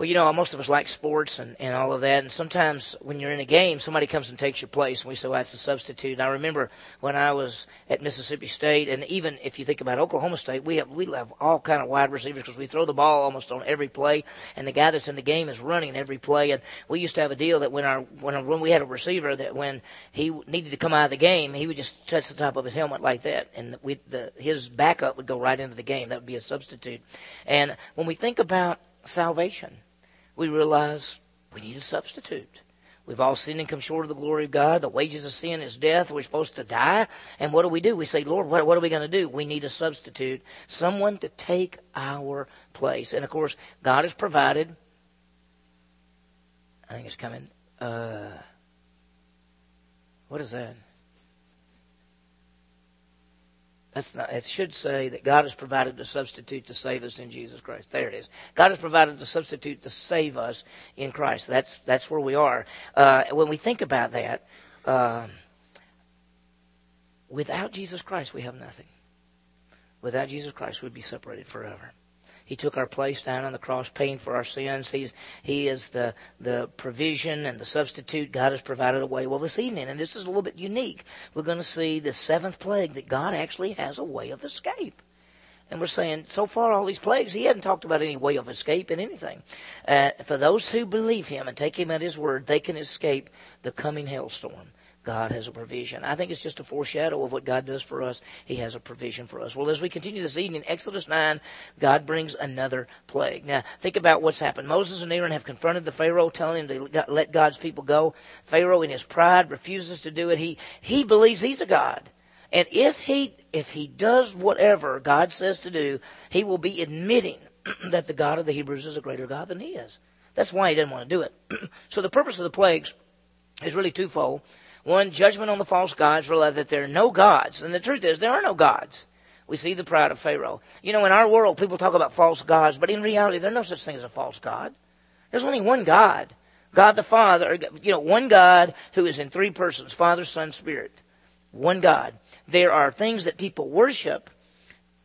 Well, you know, most of us like sports and, and all of that. And sometimes when you're in a game, somebody comes and takes your place, and we say, well, that's a substitute. And I remember when I was at Mississippi State, and even if you think about Oklahoma State, we have we have all kind of wide receivers because we throw the ball almost on every play, and the guy that's in the game is running every play. And we used to have a deal that when our when when we had a receiver that when he needed to come out of the game, he would just touch the top of his helmet like that, and we the his backup would go right into the game. That would be a substitute. And when we think about salvation we realize we need a substitute. We've all sinned and come short of the glory of God. The wages of sin is death. We're supposed to die. And what do we do? We say, Lord, what, what are we going to do? We need a substitute, someone to take our place. And of course, God has provided. I think it's coming. Uh, what is that? That's not, it should say that God has provided a substitute to save us in Jesus Christ. There it is. God has provided a substitute to save us in Christ. That's, that's where we are. Uh, when we think about that, uh, without Jesus Christ, we have nothing. Without Jesus Christ, we'd be separated forever. He took our place down on the cross, paying for our sins. He's, he is the, the provision and the substitute. God has provided a way. Well, this evening, and this is a little bit unique, we're going to see the seventh plague that God actually has a way of escape. And we're saying, so far, all these plagues, he hadn't talked about any way of escape in anything. Uh, for those who believe him and take him at his word, they can escape the coming hailstorm. God has a provision. I think it's just a foreshadow of what God does for us. He has a provision for us. Well, as we continue this evening, Exodus 9, God brings another plague. Now, think about what's happened. Moses and Aaron have confronted the Pharaoh, telling him to let God's people go. Pharaoh, in his pride, refuses to do it. He, he believes he's a God. And if he, if he does whatever God says to do, he will be admitting that the God of the Hebrews is a greater God than he is. That's why he didn't want to do it. so the purpose of the plagues is really twofold. One, judgment on the false gods, realize that there are no gods. And the truth is, there are no gods. We see the pride of Pharaoh. You know, in our world, people talk about false gods, but in reality, there's no such thing as a false God. There's only one God. God the Father, you know, one God who is in three persons, Father, Son, Spirit. One God. There are things that people worship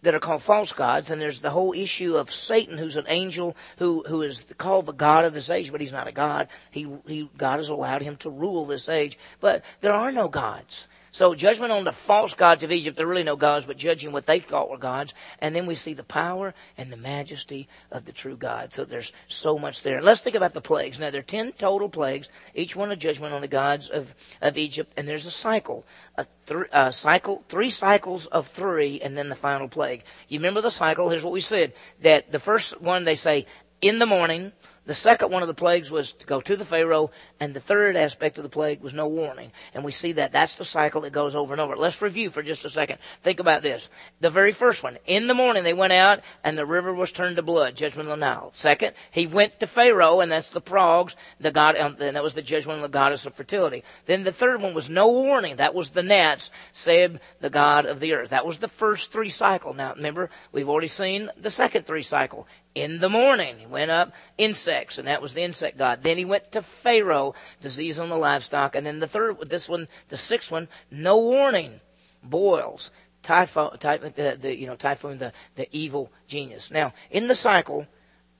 that are called false gods, and there's the whole issue of Satan, who's an angel who who is called the god of this age, but he's not a god. He he God has allowed him to rule this age, but there are no gods. So judgment on the false gods of Egypt, they're really no gods, but judging what they thought were gods. And then we see the power and the majesty of the true God. So there's so much there. Let's think about the plagues. Now there are ten total plagues, each one a judgment on the gods of, of Egypt, and there's a cycle. A, th- a cycle, three cycles of three, and then the final plague. You remember the cycle? Here's what we said. That the first one they say, in the morning, the second one of the plagues was to go to the Pharaoh, and the third aspect of the plague was no warning. And we see that that's the cycle that goes over and over. Let's review for just a second. Think about this. The very first one. In the morning they went out, and the river was turned to blood, judgment of the Nile. Second, he went to Pharaoh, and that's the frogs, the god, um, and that was the judgment of the goddess of fertility. Then the third one was no warning. That was the gnats, Seb, the god of the earth. That was the first three cycle. Now remember, we've already seen the second three cycle in the morning. He went up insects, and that was the insect god. Then he went to Pharaoh, disease on the livestock, and then the third, this one, the sixth one, no warning, boils, Typhon, ty, uh, the, the, you know, Typhon, the, the evil genius. Now, in the cycle,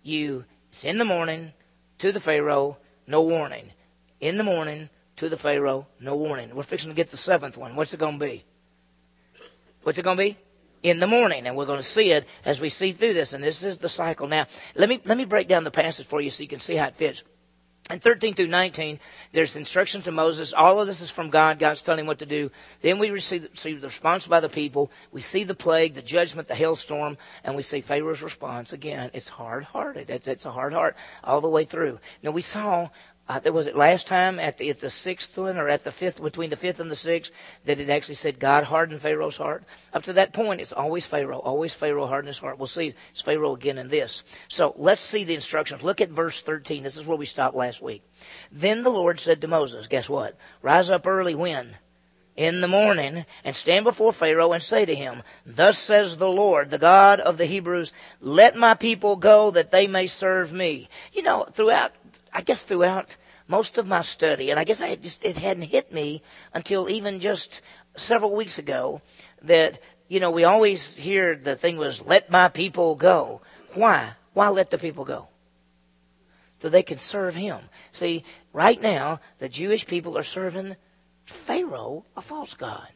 you, in the morning, to the Pharaoh, no warning. In the morning, to the Pharaoh, no warning. We're fixing to get the seventh one. What's it going to be? What's it going to be? in the morning. And we're going to see it as we see through this. And this is the cycle. Now, let me, let me break down the passage for you so you can see how it fits. In 13 through 19, there's instructions to Moses. All of this is from God. God's telling him what to do. Then we receive, the response by the people. We see the plague, the judgment, the hailstorm, and we see Pharaoh's response. Again, it's hard-hearted. It's, it's a hard heart all the way through. Now, we saw uh, was it last time at the, at the sixth one or at the fifth, between the fifth and the sixth, that it actually said God hardened Pharaoh's heart? Up to that point, it's always Pharaoh, always Pharaoh hardened his heart. We'll see it's Pharaoh again in this. So let's see the instructions. Look at verse 13. This is where we stopped last week. Then the Lord said to Moses, guess what? Rise up early when? in the morning and stand before Pharaoh and say to him, Thus says the Lord, the God of the Hebrews, let my people go that they may serve me. You know, throughout I guess throughout most of my study, and I guess I had just it hadn't hit me until even just several weeks ago that you know we always hear the thing was let my people go. Why? Why let the people go? so they can serve him. See, right now, the Jewish people are serving Pharaoh, a false god.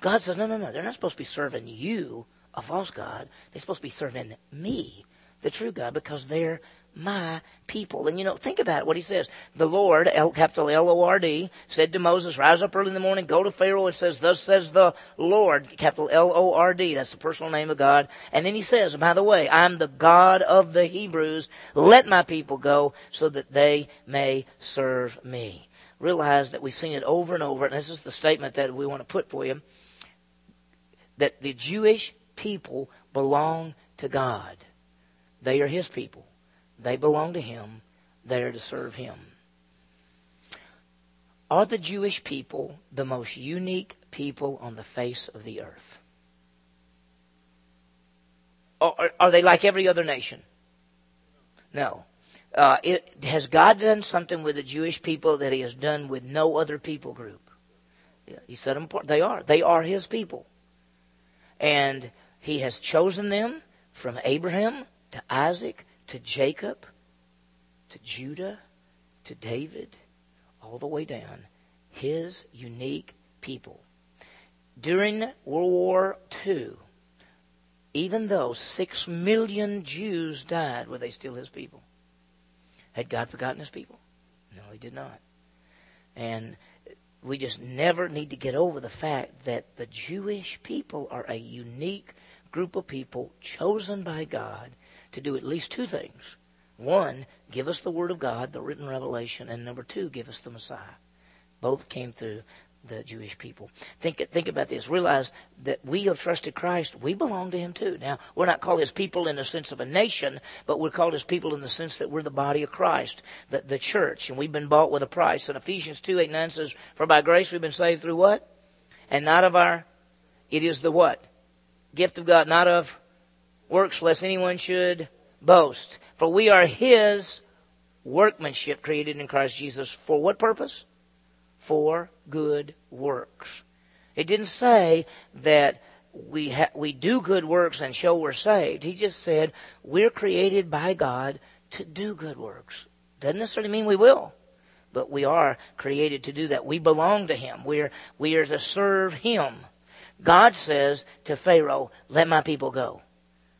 God says, no, no, no, they're not supposed to be serving you, a false god. They're supposed to be serving me, the true God, because they're my people. And you know, think about it, what he says. The Lord, L, capital L-O-R-D, said to Moses, rise up early in the morning, go to Pharaoh and says, thus says the Lord, capital L-O-R-D, that's the personal name of God. And then he says, by the way, I'm the God of the Hebrews, let my people go so that they may serve me. Realize that we've seen it over and over, and this is the statement that we want to put for you, that the Jewish people belong to God. They are his people. They belong to Him. They are to serve Him. Are the Jewish people the most unique people on the face of the earth? Or are they like every other nation? No. Uh, it, has God done something with the Jewish people that He has done with no other people group? Yeah, he said them apart. They are. They are His people. And He has chosen them from Abraham to Isaac to Jacob, to Judah, to David, all the way down. His unique people. During World War II, even though six million Jews died, were they still his people? Had God forgotten his people? No, he did not. And we just never need to get over the fact that the Jewish people are a unique group of people chosen by God to do at least two things. One, give us the Word of God, the written revelation, and number two, give us the Messiah. Both came through the Jewish people. Think think about this. Realize that we have trusted Christ. We belong to Him too. Now we're not called His people in the sense of a nation, but we're called His people in the sense that we're the body of Christ, the, the church, and we've been bought with a price. And Ephesians two eight nine says, "For by grace we've been saved through what? And not of our. It is the what? Gift of God, not of works, lest anyone should boast. For we are his workmanship created in Christ Jesus. For what purpose? For good works. It didn't say that we ha- we do good works and show we're saved. He just said we're created by God to do good works. Doesn't necessarily mean we will, but we are created to do that. We belong to Him. We're we are to serve Him. God says to Pharaoh, "Let my people go."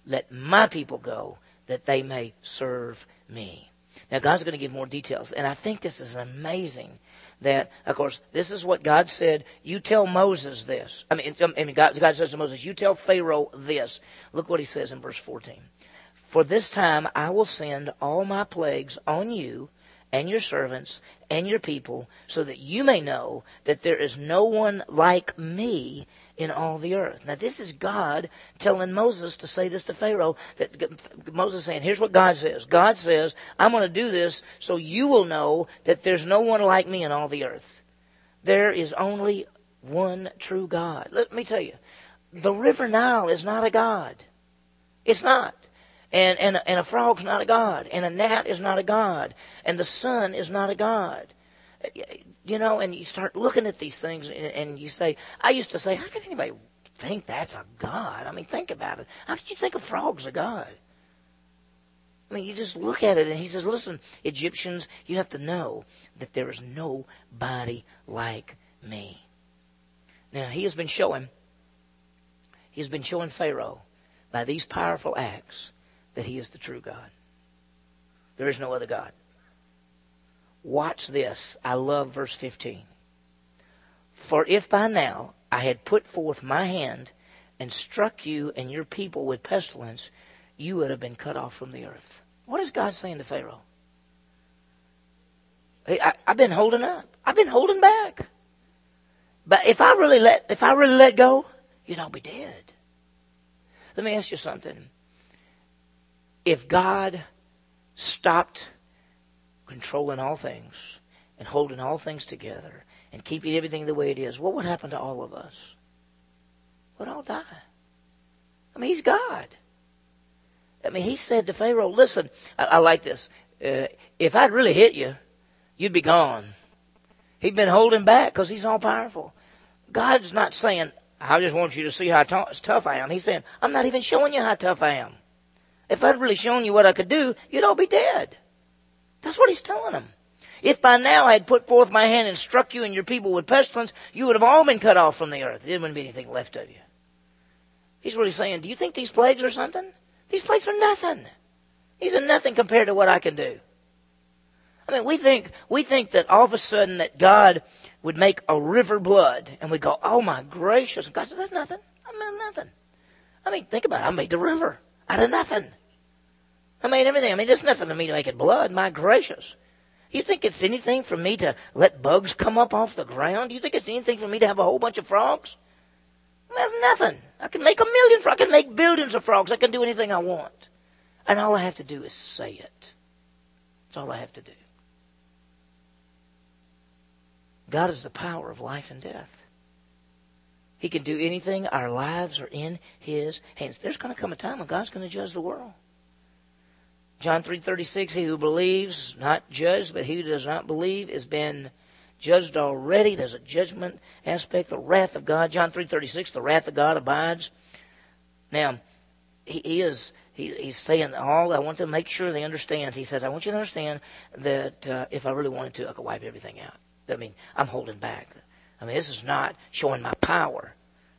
Let my people go that they may serve me. Now, God's going to give more details. And I think this is amazing that, of course, this is what God said. You tell Moses this. I mean, I mean God, God says to Moses, You tell Pharaoh this. Look what he says in verse 14. For this time I will send all my plagues on you and your servants and your people, so that you may know that there is no one like me in all the earth. Now, this is God telling Moses to say this to Pharaoh. That Moses saying, "Here's what God says. God says, I'm going to do this so you will know that there's no one like me in all the earth. There is only one true God." Let me tell you, the River Nile is not a God. It's not. And, and, and a frog's not a god. And a gnat is not a god. And the sun is not a god. You know, and you start looking at these things and, you say, I used to say, how could anybody think that's a god? I mean, think about it. How could you think a frog's a god? I mean, you just look at it and he says, listen, Egyptians, you have to know that there is nobody like me. Now, he has been showing, he has been showing Pharaoh by these powerful acts that he is the true God. There is no other God. Watch this. I love verse 15. For if by now I had put forth my hand and struck you and your people with pestilence, you would have been cut off from the earth. What is God saying to Pharaoh? Hey, I, have been holding up. I've been holding back. But if I really let, if I really let go, you'd all be dead. Let me ask you something if God stopped controlling all things and holding all things together and keeping everything the way it is, what would happen to all of us? We'd all die. I mean, he's God. I mean, he said to Pharaoh, listen, I, I like this. Uh, if I'd really hit you, you'd be gone. He'd been holding back because he's all powerful. God's not saying, I just want you to see how t- tough I am. He's saying, I'm not even showing you how tough I am. If I'd really shown you what I could do, you'd all be dead. That's what he's telling them. If by now I had put forth my hand and struck you and your people with pestilence, you would have all been cut off from the earth. There wouldn't be anything left of you. He's really saying, do you think these plagues are something? These plagues are nothing. These are nothing compared to what I can do. I mean, we think, we think that all of a sudden that God would make a river blood and we go, oh my gracious. God said, that's nothing. I mean, nothing. I mean, think about it. I made the river out of nothing. I made everything. I mean, there's nothing to me to make it blood. My gracious. You think it's anything for me to let bugs come up off the ground? You think it's anything for me to have a whole bunch of frogs? There's nothing. I can make a million frogs. I can make billions of frogs. I can do anything I want. And all I have to do is say it. That's all I have to do. God is the power of life and death. He can do anything. Our lives are in His hands. There's going to come a time when God's going to judge the world. John 3.36, he who believes, not judged, but he who does not believe has been judged already. There's a judgment aspect, the wrath of God. John 3.36, the wrath of God abides. Now, he, he is, he, he's saying all, I want to make sure they understand. He says, I want you to understand that uh, if I really wanted to, I could wipe everything out. I mean, I'm holding back. I mean, this is not showing my power.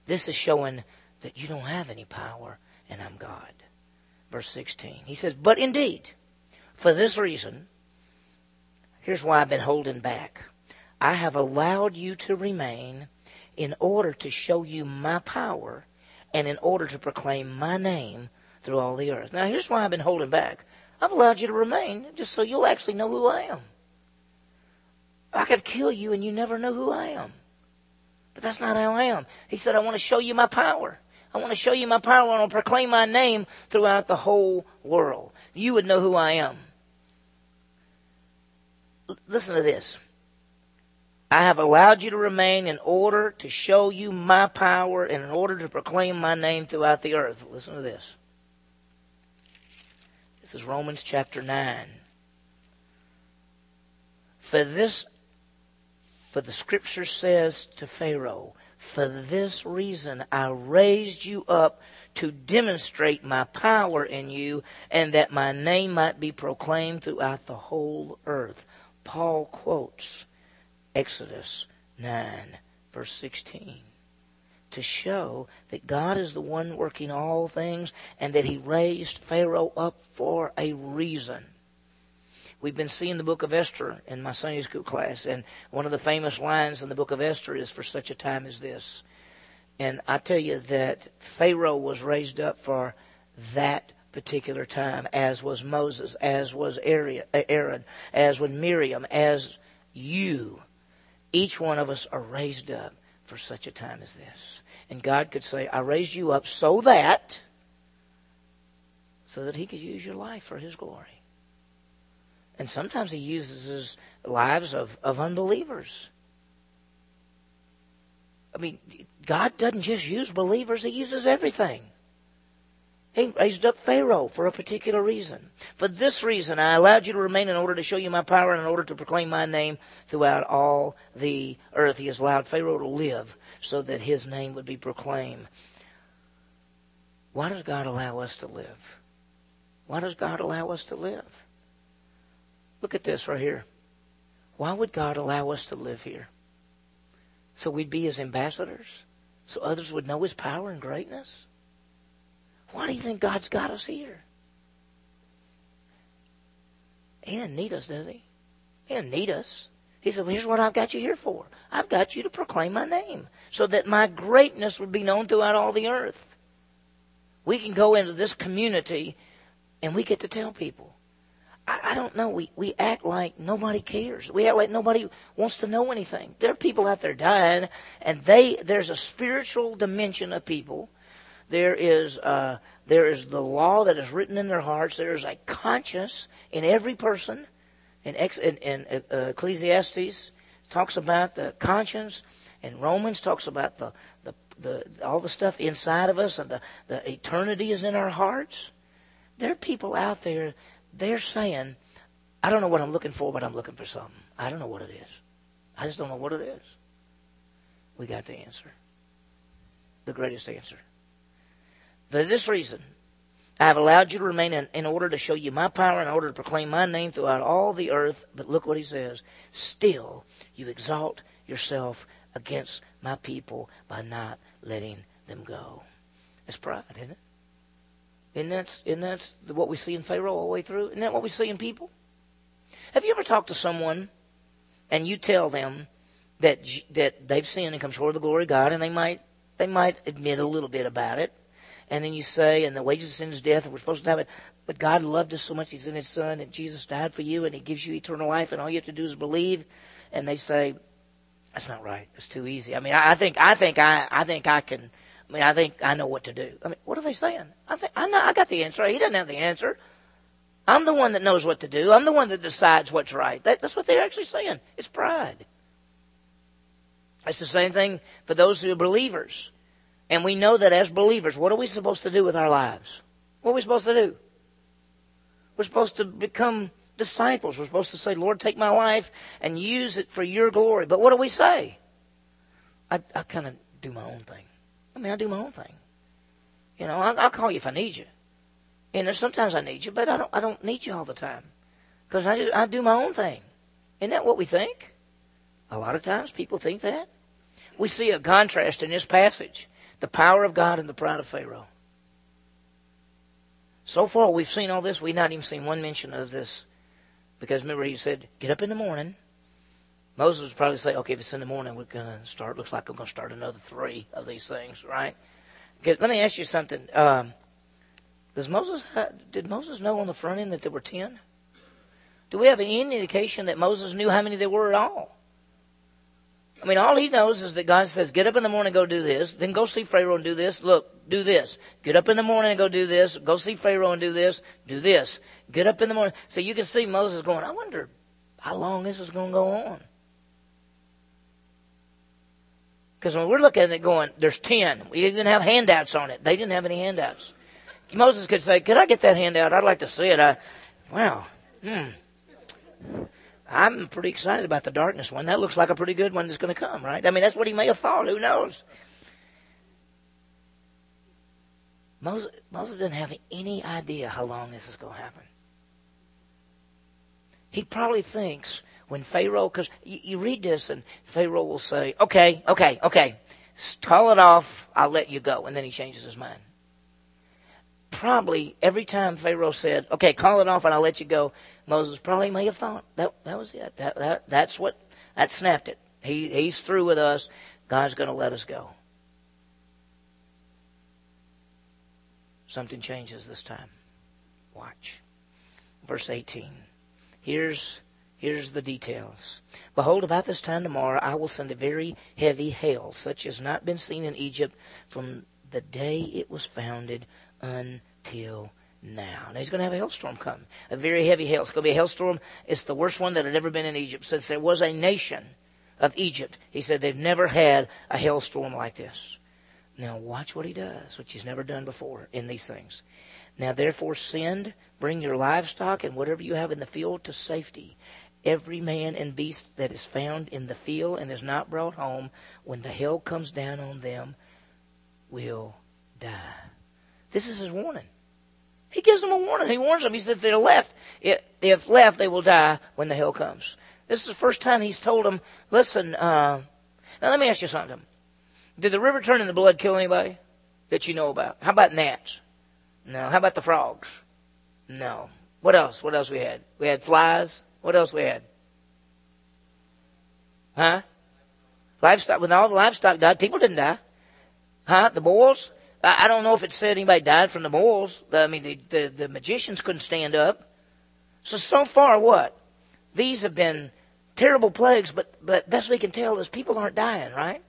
This is showing that you don't have any power and I'm God. Verse 16. He says, But indeed, for this reason, here's why I've been holding back. I have allowed you to remain in order to show you my power and in order to proclaim my name through all the earth. Now, here's why I've been holding back. I've allowed you to remain just so you'll actually know who I am. I could kill you and you never know who I am. But that's not how I am. He said, I want to show you my power. I want to show you my power and I'll proclaim my name throughout the whole world. You would know who I am. L- listen to this. I have allowed you to remain in order to show you my power and in order to proclaim my name throughout the earth. Listen to this. This is Romans chapter 9. For this for the scripture says to Pharaoh, For this reason I raised you up to demonstrate my power in you, and that my name might be proclaimed throughout the whole earth. Paul quotes Exodus 9, verse 16 to show that God is the one working all things and that he raised Pharaoh up for a reason. We've been seeing the book of Esther in my Sunday school class, and one of the famous lines in the book of Esther is, For such a time as this. And I tell you that Pharaoh was raised up for that particular time, as was Moses, as was Aaron, as was Miriam, as you. Each one of us are raised up for such a time as this. And God could say, I raised you up so that, so that He could use your life for His glory. And sometimes he uses lives of, of unbelievers. I mean, God doesn't just use believers, he uses everything. He raised up Pharaoh for a particular reason. For this reason, I allowed you to remain in order to show you my power and in order to proclaim my name throughout all the earth. He has allowed Pharaoh to live so that his name would be proclaimed. Why does God allow us to live? Why does God allow us to live? Look at this right here. Why would God allow us to live here? So we'd be his ambassadors? So others would know his power and greatness? Why do you think God's got us here? He doesn't need us, does he? He doesn't need us. He said, well, here's what I've got you here for. I've got you to proclaim my name so that my greatness would be known throughout all the earth. We can go into this community and we get to tell people I, I don't know. We, we act like nobody cares. We act like nobody wants to know anything. There are people out there dying, and they there's a spiritual dimension of people. There is uh, there is the law that is written in their hearts. There is a conscience in every person. In, ex, in, in uh, Ecclesiastes talks about the conscience, and Romans talks about the, the the all the stuff inside of us, and the the eternity is in our hearts. There are people out there they're saying, I don't know what I'm looking for, but I'm looking for something. I don't know what it is. I just don't know what it is. We got the answer. The greatest answer. For this reason, I have allowed you to remain in, in order to show you my power, in order to proclaim my name throughout all the earth. But look what he says. Still, you exalt yourself against my people by not letting them go. That's pride, isn't it? Isn't that, isn't that what we see in Pharaoh all the way through? Isn't that what we see in people? Have you ever talked to someone and you tell them that that they've sinned and come short of the glory of God, and they might they might admit a little bit about it, and then you say, and the wages of sin is death, and we're supposed to have it. But God loved us so much, He sent His Son, and Jesus died for you, and He gives you eternal life, and all you have to do is believe. And they say, that's not right. It's too easy. I mean, I, I think, I think, I, I think I can. I mean, I think I know what to do. I mean, what are they saying? I think I know. I got the answer. He doesn't have the answer. I'm the one that knows what to do. I'm the one that decides what's right. That, that's what they're actually saying. It's pride. It's the same thing for those who are believers. And we know that as believers, what are we supposed to do with our lives? What are we supposed to do? We're supposed to become disciples. We're supposed to say, Lord, take my life and use it for your glory. But what do we say? I, I kind of do my own thing. I mean, I do my own thing. You know, I'll, I'll call you if I need you. And there's sometimes I need you, but I don't, I don't need you all the time. Because I, just, I do my own thing. Isn't that what we think? A lot of times people think that. We see a contrast in this passage the power of God and the pride of Pharaoh. So far, we've seen all this. We've not even seen one mention of this. Because remember, he said, Get up in the morning. Moses would probably say, Okay, if it's in the morning, we're going to start. Looks like I'm going to start another three of these things, right? let me ask you something. Um, does Moses did Moses know on the front end that there were ten? Do we have any indication that Moses knew how many there were at all? I mean, all he knows is that God says, get up in the morning and go do this. Then go see Pharaoh and do this. Look, do this. Get up in the morning and go do this. Go see Pharaoh and do this. Do this. Get up in the morning. So you can see Moses going, I wonder how long this is going to go on. Because when we're looking at it going, there's 10. We didn't have handouts on it. They didn't have any handouts. Moses could say, could I get that handout? I'd like to see it. I, wow. Hmm. I'm pretty excited about the darkness one. That looks like a pretty good one that's going to come, right? I mean, that's what he may have thought. Who knows? Moses, Moses didn't have any idea how long this is going to happen. He probably thinks when Pharaoh, because you, you read this and Pharaoh will say, okay, okay, okay, call it off, I'll let you go. And then he changes his mind. Probably every time Pharaoh said, okay, call it off and I'll let you go, Moses probably may have thought that that was it. That, that that's what that snapped it. He he's through with us. God's going to let us go. Something changes this time. Watch. Verse 18. Here's Here's the details. Behold, about this time tomorrow I will send a very heavy hail, such as not been seen in Egypt from the day it was founded until now. Now he's going to have a hailstorm come, a very heavy hail. It's going to be a hailstorm. It's the worst one that had ever been in Egypt since there was a nation of Egypt. He said they've never had a hailstorm like this. Now watch what he does, which he's never done before in these things. Now therefore send, bring your livestock and whatever you have in the field to safety. Every man and beast that is found in the field and is not brought home, when the hail comes down on them, will die. This is his warning. He gives them a warning. He warns them. He said, if they're left, if left, they will die when the hell comes. This is the first time he's told them, listen, uh, now let me ask you something. Did the river turn into blood kill anybody that you know about? How about gnats? No. How about the frogs? No. What else? What else we had? We had flies. What else we had? Huh? Livestock. When all the livestock died, people didn't die. Huh? The bulls? I, don't know if it said anybody died from the moles. I mean, the, the, the magicians couldn't stand up. So, so far, what? These have been terrible plagues, but, but best we can tell is people aren't dying, right?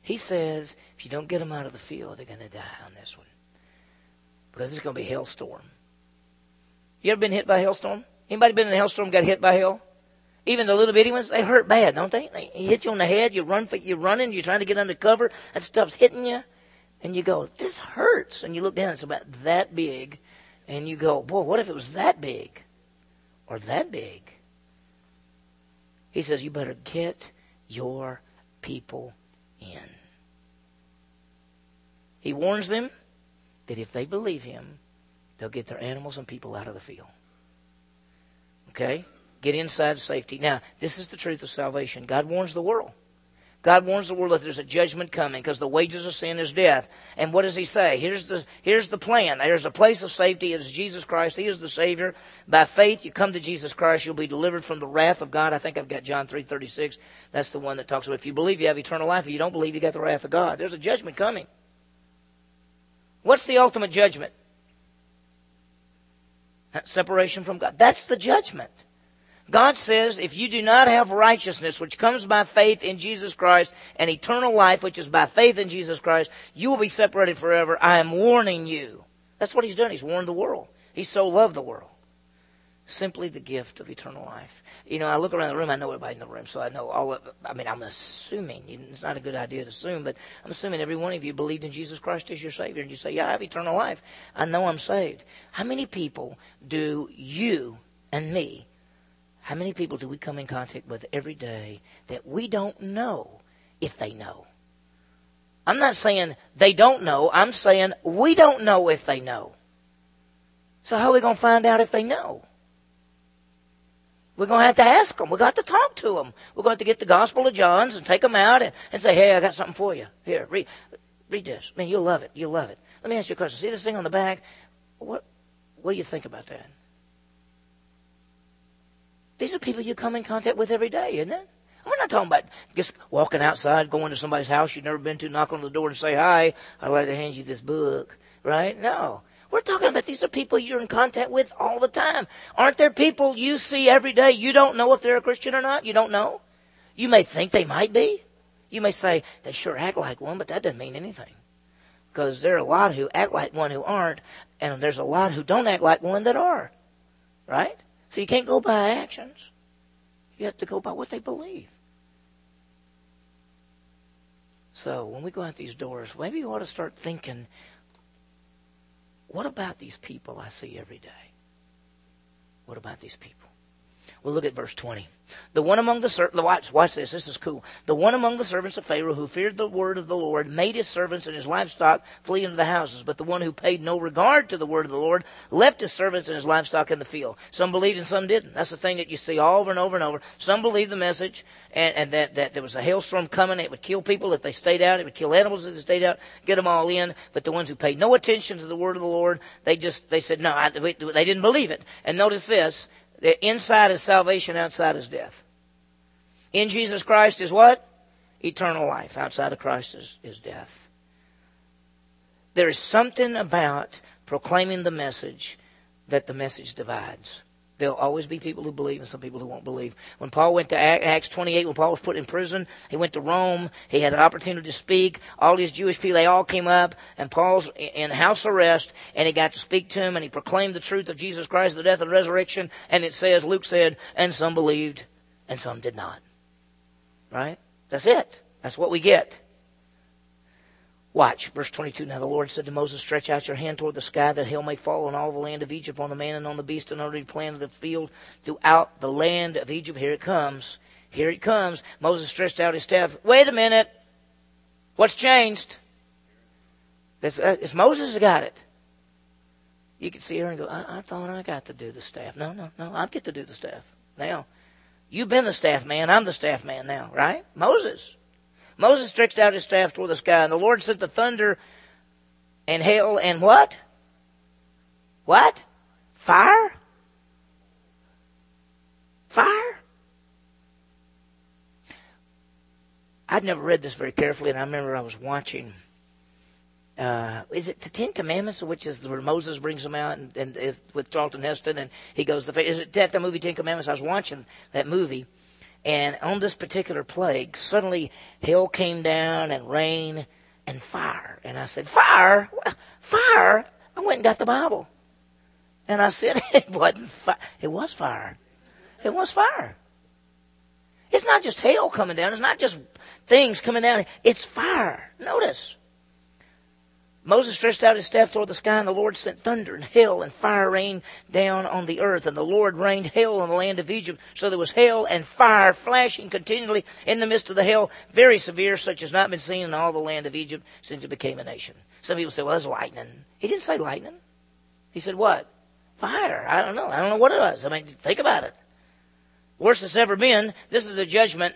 He says, if you don't get them out of the field, they're going to die on this one. Because it's going to be a hailstorm. You ever been hit by a hailstorm? Anybody been in a hailstorm got hit by hail? Even the little bitty ones, they hurt bad, don't they? They hit you on the head, you run for, you're running, you're trying to get under cover, that stuff's hitting you and you go, this hurts. And you look down, it's about that big. And you go, boy, what if it was that big? Or that big? He says, you better get your people in. He warns them that if they believe him, they'll get their animals and people out of the field. Okay? Get inside safety. Now, this is the truth of salvation. God warns the world. God warns the world that there's a judgment coming because the wages of sin is death. And what does he say? Here's the, here's the plan. There's a place of safety. It is Jesus Christ. He is the Savior. By faith, you come to Jesus Christ. You'll be delivered from the wrath of God. I think I've got John 3.36. That's the one that talks about if you believe you have eternal life. If you don't believe, you got the wrath of God. There's a judgment coming. What's the ultimate judgment? Separation from God. That's the judgment. God says, if you do not have righteousness, which comes by faith in Jesus Christ, and eternal life, which is by faith in Jesus Christ, you will be separated forever. I am warning you. That's what he's done. He's warned the world. He so loved the world. Simply the gift of eternal life. You know, I look around the room, I know everybody in the room, so I know all of, I mean, I'm assuming, it's not a good idea to assume, but I'm assuming every one of you believed in Jesus Christ as your Savior, and you say, yeah, I have eternal life. I know I'm saved. How many people do you and me how many people do we come in contact with every day that we don't know if they know? I'm not saying they don't know. I'm saying we don't know if they know. So how are we going to find out if they know? We're going to have to ask them. We're going to talk to them. We're going to to get the Gospel of John's and take them out and, and say, hey, I got something for you. Here, read, read this. Man, you'll love it. You'll love it. Let me ask you a question. See this thing on the back? What, what do you think about that? These are people you come in contact with every day, isn't it? We're not talking about just walking outside, going to somebody's house you've never been to, knock on the door and say, hi, I'd like to hand you this book, right? No. We're talking about these are people you're in contact with all the time. Aren't there people you see every day you don't know if they're a Christian or not? You don't know? You may think they might be. You may say, they sure act like one, but that doesn't mean anything. Because there are a lot who act like one who aren't, and there's a lot who don't act like one that are. Right? So you can't go by actions. You have to go by what they believe. So when we go out these doors, maybe you ought to start thinking, what about these people I see every day? What about these people? Well, look at verse 20. The one among the servants, watch, watch this, this is cool. The one among the servants of Pharaoh who feared the word of the Lord made his servants and his livestock flee into the houses. But the one who paid no regard to the word of the Lord left his servants and his livestock in the field. Some believed and some didn't. That's the thing that you see over and over and over. Some believed the message and, and that, that there was a hailstorm coming. It would kill people if they stayed out. It would kill animals if they stayed out, get them all in. But the ones who paid no attention to the word of the Lord, they just, they said, no, I, they didn't believe it. And notice this, the inside is salvation, outside is death. In Jesus Christ is what? Eternal life. Outside of Christ is, is death. There is something about proclaiming the message that the message divides. There'll always be people who believe and some people who won't believe. When Paul went to Acts 28, when Paul was put in prison, he went to Rome. He had an opportunity to speak. All these Jewish people, they all came up, and Paul's in house arrest, and he got to speak to him, and he proclaimed the truth of Jesus Christ, the death and resurrection. And it says, Luke said, and some believed, and some did not. Right? That's it. That's what we get. Watch, verse 22. Now the Lord said to Moses, Stretch out your hand toward the sky, that hail may fall on all the land of Egypt, on the man and on the beast, and on every plant of the field throughout the land of Egypt. Here it comes. Here it comes. Moses stretched out his staff. Wait a minute. What's changed? It's, uh, it's Moses who got it. You can see her and go, I, I thought I got to do the staff. No, no, no. I get to do the staff. Now, you've been the staff man. I'm the staff man now, right? Moses. Moses stretched out his staff toward the sky, and the Lord sent the thunder and hail and what? What? Fire? Fire? I'd never read this very carefully, and I remember I was watching. Uh, is it the Ten Commandments, which is where Moses brings them out and, and is with Charlton Heston, and he goes, the, is it that the movie Ten Commandments? I was watching that movie, and on this particular plague, suddenly hail came down and rain and fire. And I said, Fire? Fire? I went and got the Bible. And I said, It wasn't fire. It was fire. It was fire. It's not just hail coming down. It's not just things coming down. It's fire. Notice. Moses stretched out his staff toward the sky, and the Lord sent thunder and hail and fire rain down on the earth. And the Lord rained hail on the land of Egypt. So there was hail and fire flashing continually in the midst of the hail, very severe, such as not been seen in all the land of Egypt since it became a nation. Some people say, well, that's lightning. He didn't say lightning. He said, What? Fire. I don't know. I don't know what it was. I mean, think about it. Worst it's ever been. This is the judgment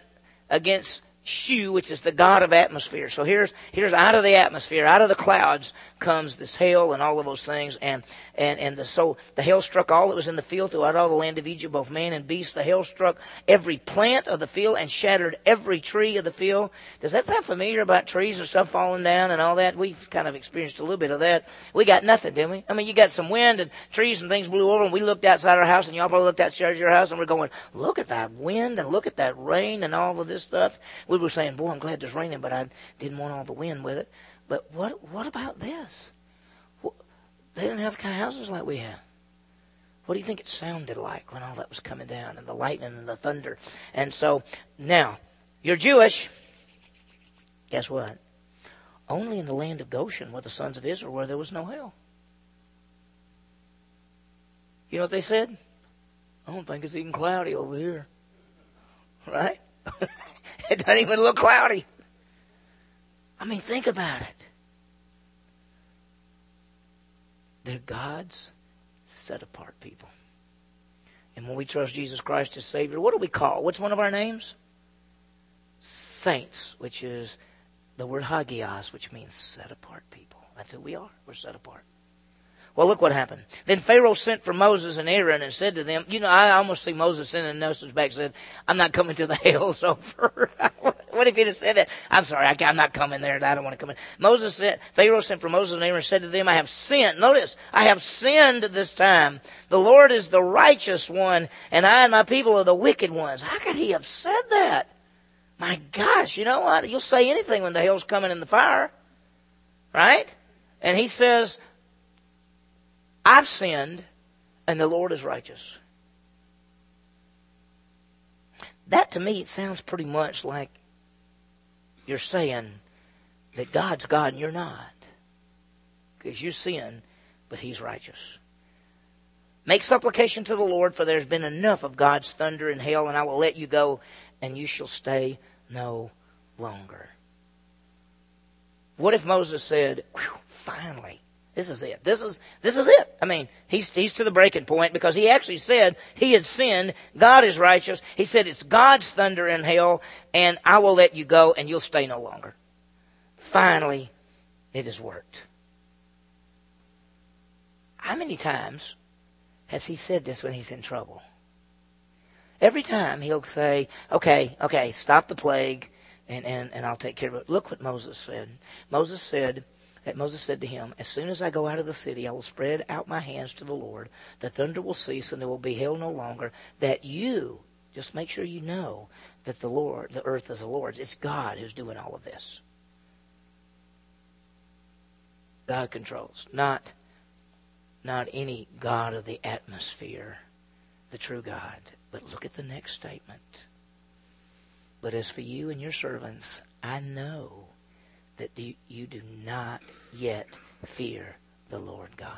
against Shu, which is the god of atmosphere. So here's here's out of the atmosphere, out of the clouds comes this hail and all of those things, and and and the, so the hail struck all that was in the field throughout all the land of Egypt, both man and beast. The hail struck every plant of the field and shattered every tree of the field. Does that sound familiar about trees and stuff falling down and all that? We've kind of experienced a little bit of that. We got nothing, didn't we? I mean, you got some wind and trees and things blew over, and we looked outside our house, and y'all probably looked outside your house, and we're going, look at that wind and look at that rain and all of this stuff. We were saying, boy, I'm glad there's raining, but I didn't want all the wind with it. But what what about this? They didn't have the kind of houses like we have. What do you think it sounded like when all that was coming down and the lightning and the thunder? And so now, you're Jewish. Guess what? Only in the land of Goshen were the sons of Israel where there was no hell. You know what they said? I don't think it's even cloudy over here. Right? it doesn't even look cloudy. I mean, think about it. They're God's set apart people. And when we trust Jesus Christ as Savior, what do we call? What's one of our names? Saints, which is the word hagios, which means set apart people. That's who we are. We're set apart. Well, look what happened. Then Pharaoh sent for Moses and Aaron and said to them, you know, I almost see Moses sending message back said, I'm not coming to the hills over. what if he'd have said that? I'm sorry, I, am not coming there. I don't want to come in. Moses said, Pharaoh sent for Moses and Aaron and said to them, I have sinned. Notice, I have sinned this time. The Lord is the righteous one and I and my people are the wicked ones. How could he have said that? My gosh, you know what? You'll say anything when the hell's coming in the fire. Right? And he says, I've sinned and the Lord is righteous. That to me it sounds pretty much like you're saying that God's God and you're not. Because you sin, but He's righteous. Make supplication to the Lord, for there's been enough of God's thunder and hail, and I will let you go, and you shall stay no longer. What if Moses said, finally, this is it. This is this is it. I mean, he's he's to the breaking point because he actually said he had sinned. God is righteous. He said it's God's thunder and hell and I will let you go, and you'll stay no longer. Finally, it has worked. How many times has he said this when he's in trouble? Every time he'll say, "Okay, okay, stop the plague, and and and I'll take care of it." Look what Moses said. Moses said that Moses said to him, As soon as I go out of the city, I will spread out my hands to the Lord. The thunder will cease, and there will be hail no longer. That you, just make sure you know that the Lord, the earth is the Lord's. It's God who's doing all of this. God controls, not, not any God of the atmosphere, the true God. But look at the next statement. But as for you and your servants, I know that you do not yet fear the Lord God.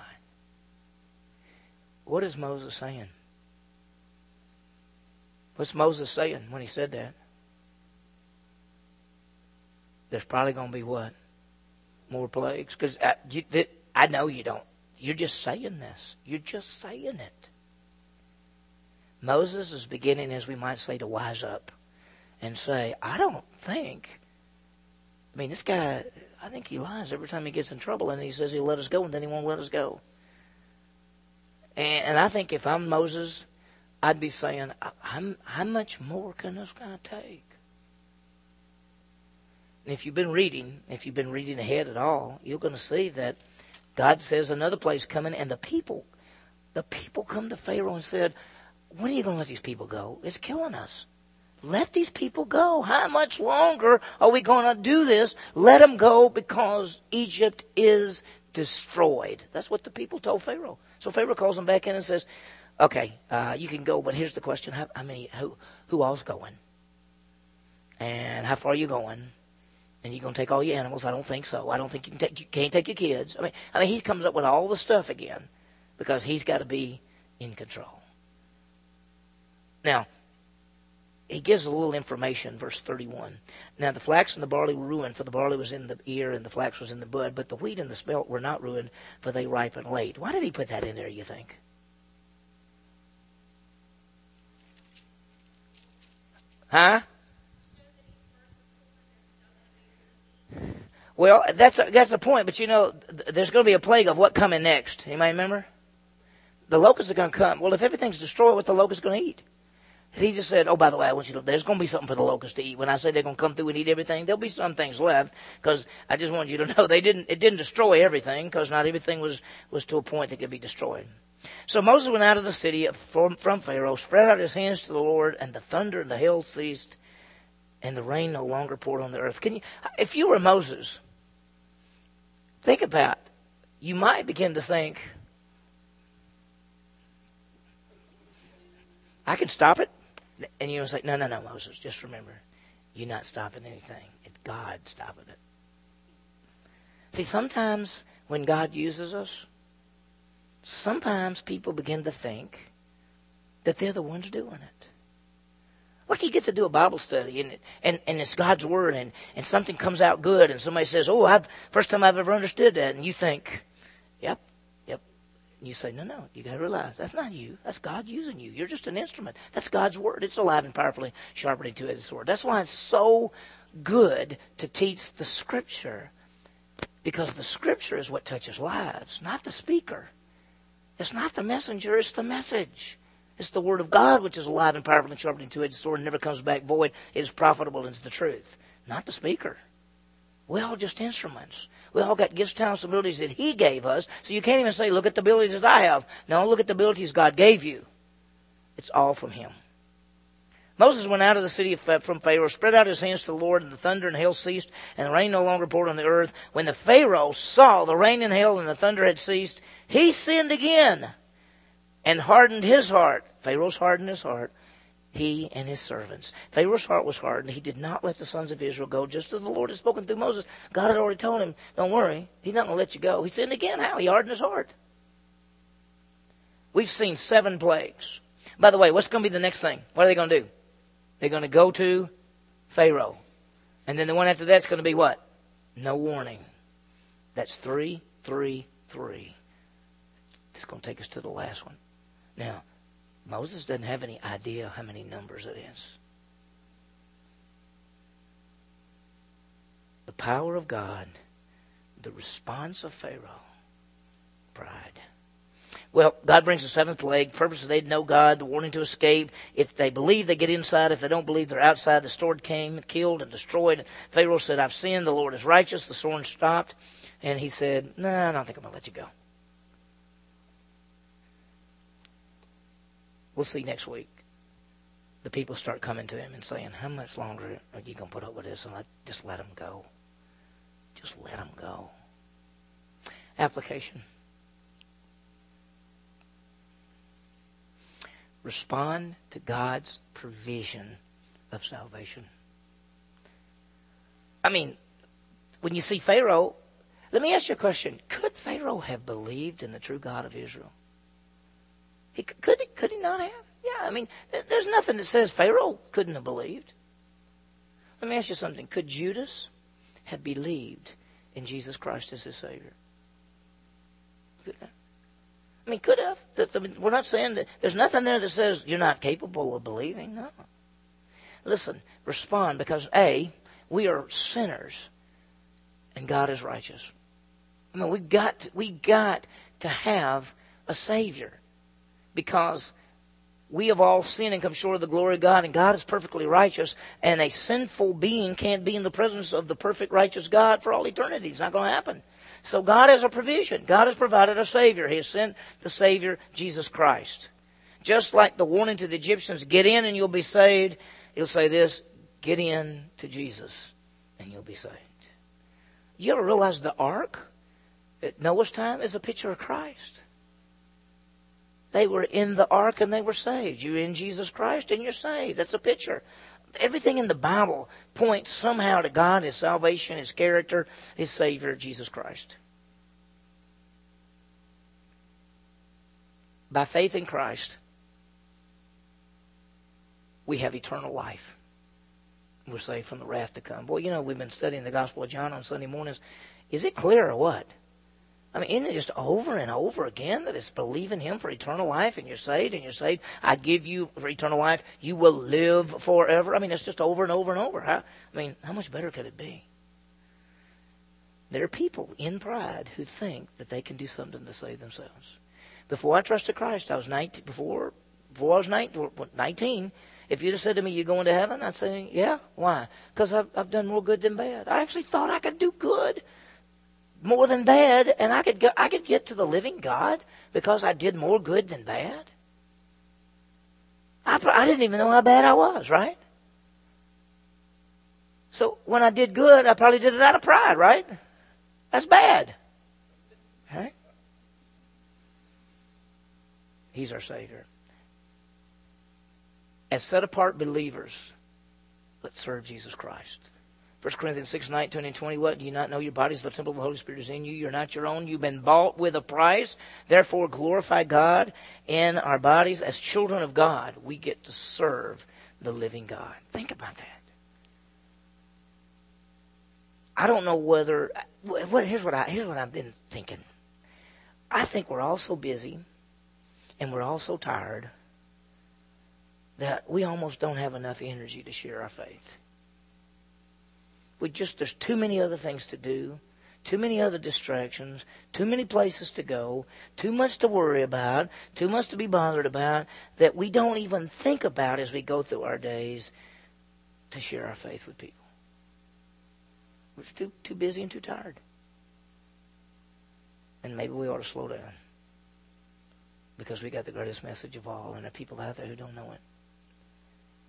What is Moses saying? What's Moses saying when he said that? There's probably going to be what? More plagues? Because I, I know you don't. You're just saying this. You're just saying it. Moses is beginning, as we might say, to wise up and say, I don't think I mean, this guy, I think he lies every time he gets in trouble, and he says he'll let us go, and then he won't let us go. And, and I think if I'm Moses, I'd be saying, how, how much more can this guy take? And if you've been reading, if you've been reading ahead at all, you're going to see that God says another place coming, and the people, the people come to Pharaoh and said, when are you going to let these people go? It's killing us. Let these people go. How much longer are we going to do this? Let them go because Egypt is destroyed. That's what the people told Pharaoh. So Pharaoh calls them back in and says, "Okay, uh, you can go, but here's the question: How, I mean, who who all's going? And how far are you going? And you're gonna take all your animals? I don't think so. I don't think you can take you can't take your kids. I mean, I mean, he comes up with all the stuff again because he's got to be in control. Now, he gives a little information, verse 31. Now the flax and the barley were ruined, for the barley was in the ear and the flax was in the bud, but the wheat and the spelt were not ruined, for they ripen late. Why did he put that in there, you think? Huh? Well, that's a, that's the point. But you know, there's going to be a plague of what coming next. Anybody remember? The locusts are going to come. Well, if everything's destroyed, what the locusts going to eat? He just said, "Oh, by the way, I want you to. There's going to be something for the locusts to eat. When I say they're going to come through and eat everything, there'll be some things left. Because I just want you to know they didn't. It didn't destroy everything. Because not everything was was to a point that could be destroyed. So Moses went out of the city from, from Pharaoh, spread out his hands to the Lord, and the thunder and the hail ceased, and the rain no longer poured on the earth. Can you, if you were Moses, think about, you might begin to think, I can stop it. And you like, no, no, no, Moses, just remember, you're not stopping anything. It's God stopping it. See, sometimes when God uses us, sometimes people begin to think that they're the ones doing it. Like you get to do a Bible study and and, and it's God's word and, and something comes out good and somebody says, Oh, I've first time I've ever understood that and you think, yep. And you say, No, no, you gotta realize that's not you. That's God using you. You're just an instrument. That's God's word. It's alive and powerfully sharpening two edged sword. That's why it's so good to teach the scripture. Because the scripture is what touches lives, not the speaker. It's not the messenger, it's the message. It's the word of God which is alive and powerful and sharper than two-edged sword and never comes back void. It is profitable and it's the truth. Not the speaker. We're all just instruments. We all got gifts, talents, abilities that He gave us. So you can't even say, look at the abilities that I have. No, look at the abilities God gave you. It's all from Him. Moses went out of the city from Pharaoh, spread out his hands to the Lord, and the thunder and hail ceased, and the rain no longer poured on the earth. When the Pharaoh saw the rain and hail and the thunder had ceased, he sinned again and hardened his heart. Pharaoh's hardened his heart, he and his servants. Pharaoh's heart was hardened. He did not let the sons of Israel go, just as the Lord had spoken through Moses. God had already told him, don't worry, he's not going to let you go. He sinned again. How? He hardened his heart. We've seen seven plagues. By the way, what's going to be the next thing? What are they going to do? They're going to go to Pharaoh. And then the one after that's going to be what? No warning. That's three, three, three. It's going to take us to the last one. Now, Moses doesn't have any idea how many numbers it is. The power of God, the response of Pharaoh, pride. Well, God brings the seventh plague. Purpose is they'd know God, the warning to escape. If they believe, they get inside. If they don't believe, they're outside. The sword came, killed, and destroyed. Pharaoh said, I've sinned. The Lord is righteous. The sword stopped. And he said, No, nah, I don't think I'm going to let you go. We'll see next week. The people start coming to him and saying, How much longer are you going to put up with this? And I just let them go. Just let them go. Application. respond to God's provision of salvation. I mean, when you see Pharaoh, let me ask you a question. Could Pharaoh have believed in the true God of Israel? He could he, could he not have? Yeah, I mean, there's nothing that says Pharaoh couldn't have believed. Let me ask you something. Could Judas have believed in Jesus Christ as his Savior? Could have. I mean, could have. We're not saying that there's nothing there that says you're not capable of believing. No. Listen, respond because A, we are sinners and God is righteous. I mean, we got we got to have a Savior because we have all sinned and come short of the glory of God, and God is perfectly righteous, and a sinful being can't be in the presence of the perfect righteous God for all eternity. It's not going to happen. So God has a provision. God has provided a Savior. He has sent the Savior, Jesus Christ. Just like the warning to the Egyptians, get in and you'll be saved, he'll say this, get in to Jesus and you'll be saved. You ever realize the ark at Noah's time is a picture of Christ? They were in the ark and they were saved. You're in Jesus Christ and you're saved. That's a picture everything in the Bible points somehow to God, His salvation, His character, His Savior, Jesus Christ. By faith in Christ, we have eternal life. We're saved from the wrath to come. Boy, you know, we've been studying the Gospel of John on Sunday mornings. Is it clear or what? I mean, isn't it just over and over again that it's believe in Him for eternal life and you're saved and you're saved? I give you for eternal life. You will live forever. I mean, it's just over and over and over. How, I mean, how much better could it be? There are people in pride who think that they can do something to save themselves. Before I trusted Christ, I was 19, before, before I was 19, 19 if you'd have said to me, you're going to heaven, I'd say, yeah. Why? Because I've, I've done more good than bad. I actually thought I could do good more than bad, and I could, go, I could get to the living God because I did more good than bad. I, I didn't even know how bad I was, right? So when I did good, I probably did it out of pride, right? That's bad. Right? He's our Savior. As set apart believers, let's serve Jesus Christ. 1 Corinthians 6, 19 and 20. What? Do you not know your body is the temple of the Holy Spirit is in you? You're not your own. You've been bought with a price. Therefore, glorify God in our bodies. As children of God, we get to serve the living God. Think about that. I don't know whether. What, here's what I here's what I've been thinking. I think we're all so busy, and we're all so tired that we almost don't have enough energy to share our faith. We just there's too many other things to do, too many other distractions, too many places to go, too much to worry about, too much to be bothered about that we don't even think about as we go through our days to share our faith with people. We're too too busy and too tired. And maybe we ought to slow down. Because we got the greatest message of all, and there are people out there who don't know it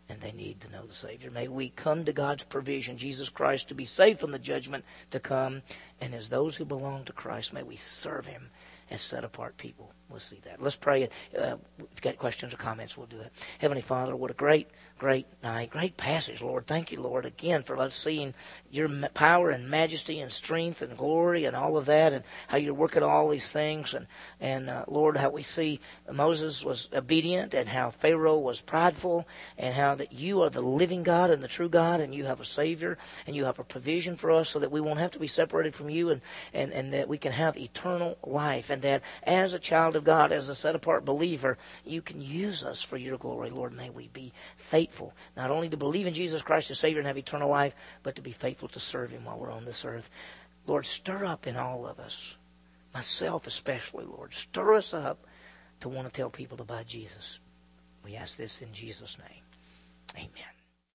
and they need to know the Savior. May we come to God's provision, Jesus Christ, to be saved from the judgment to come. And as those who belong to Christ, may we serve Him as set apart people. We'll see that. Let's pray. Uh, if you've got questions or comments, we'll do it. Heavenly Father, what a great great night, great passage, Lord. Thank you, Lord, again for us seeing your power and majesty and strength and glory and all of that, and how you're working all these things, and and uh, Lord, how we see Moses was obedient, and how Pharaoh was prideful, and how that you are the living God and the true God, and you have a Savior, and you have a provision for us, so that we won't have to be separated from you, and and and that we can have eternal life, and that as a child of God, as a set apart believer, you can use us for your glory, Lord. May we be faithful not only to believe in Jesus Christ as Savior and have eternal life, but to be faithful to serve Him while we're on this earth. Lord, stir up in all of us, myself especially, Lord, stir us up to want to tell people about Jesus. We ask this in Jesus' name. Amen.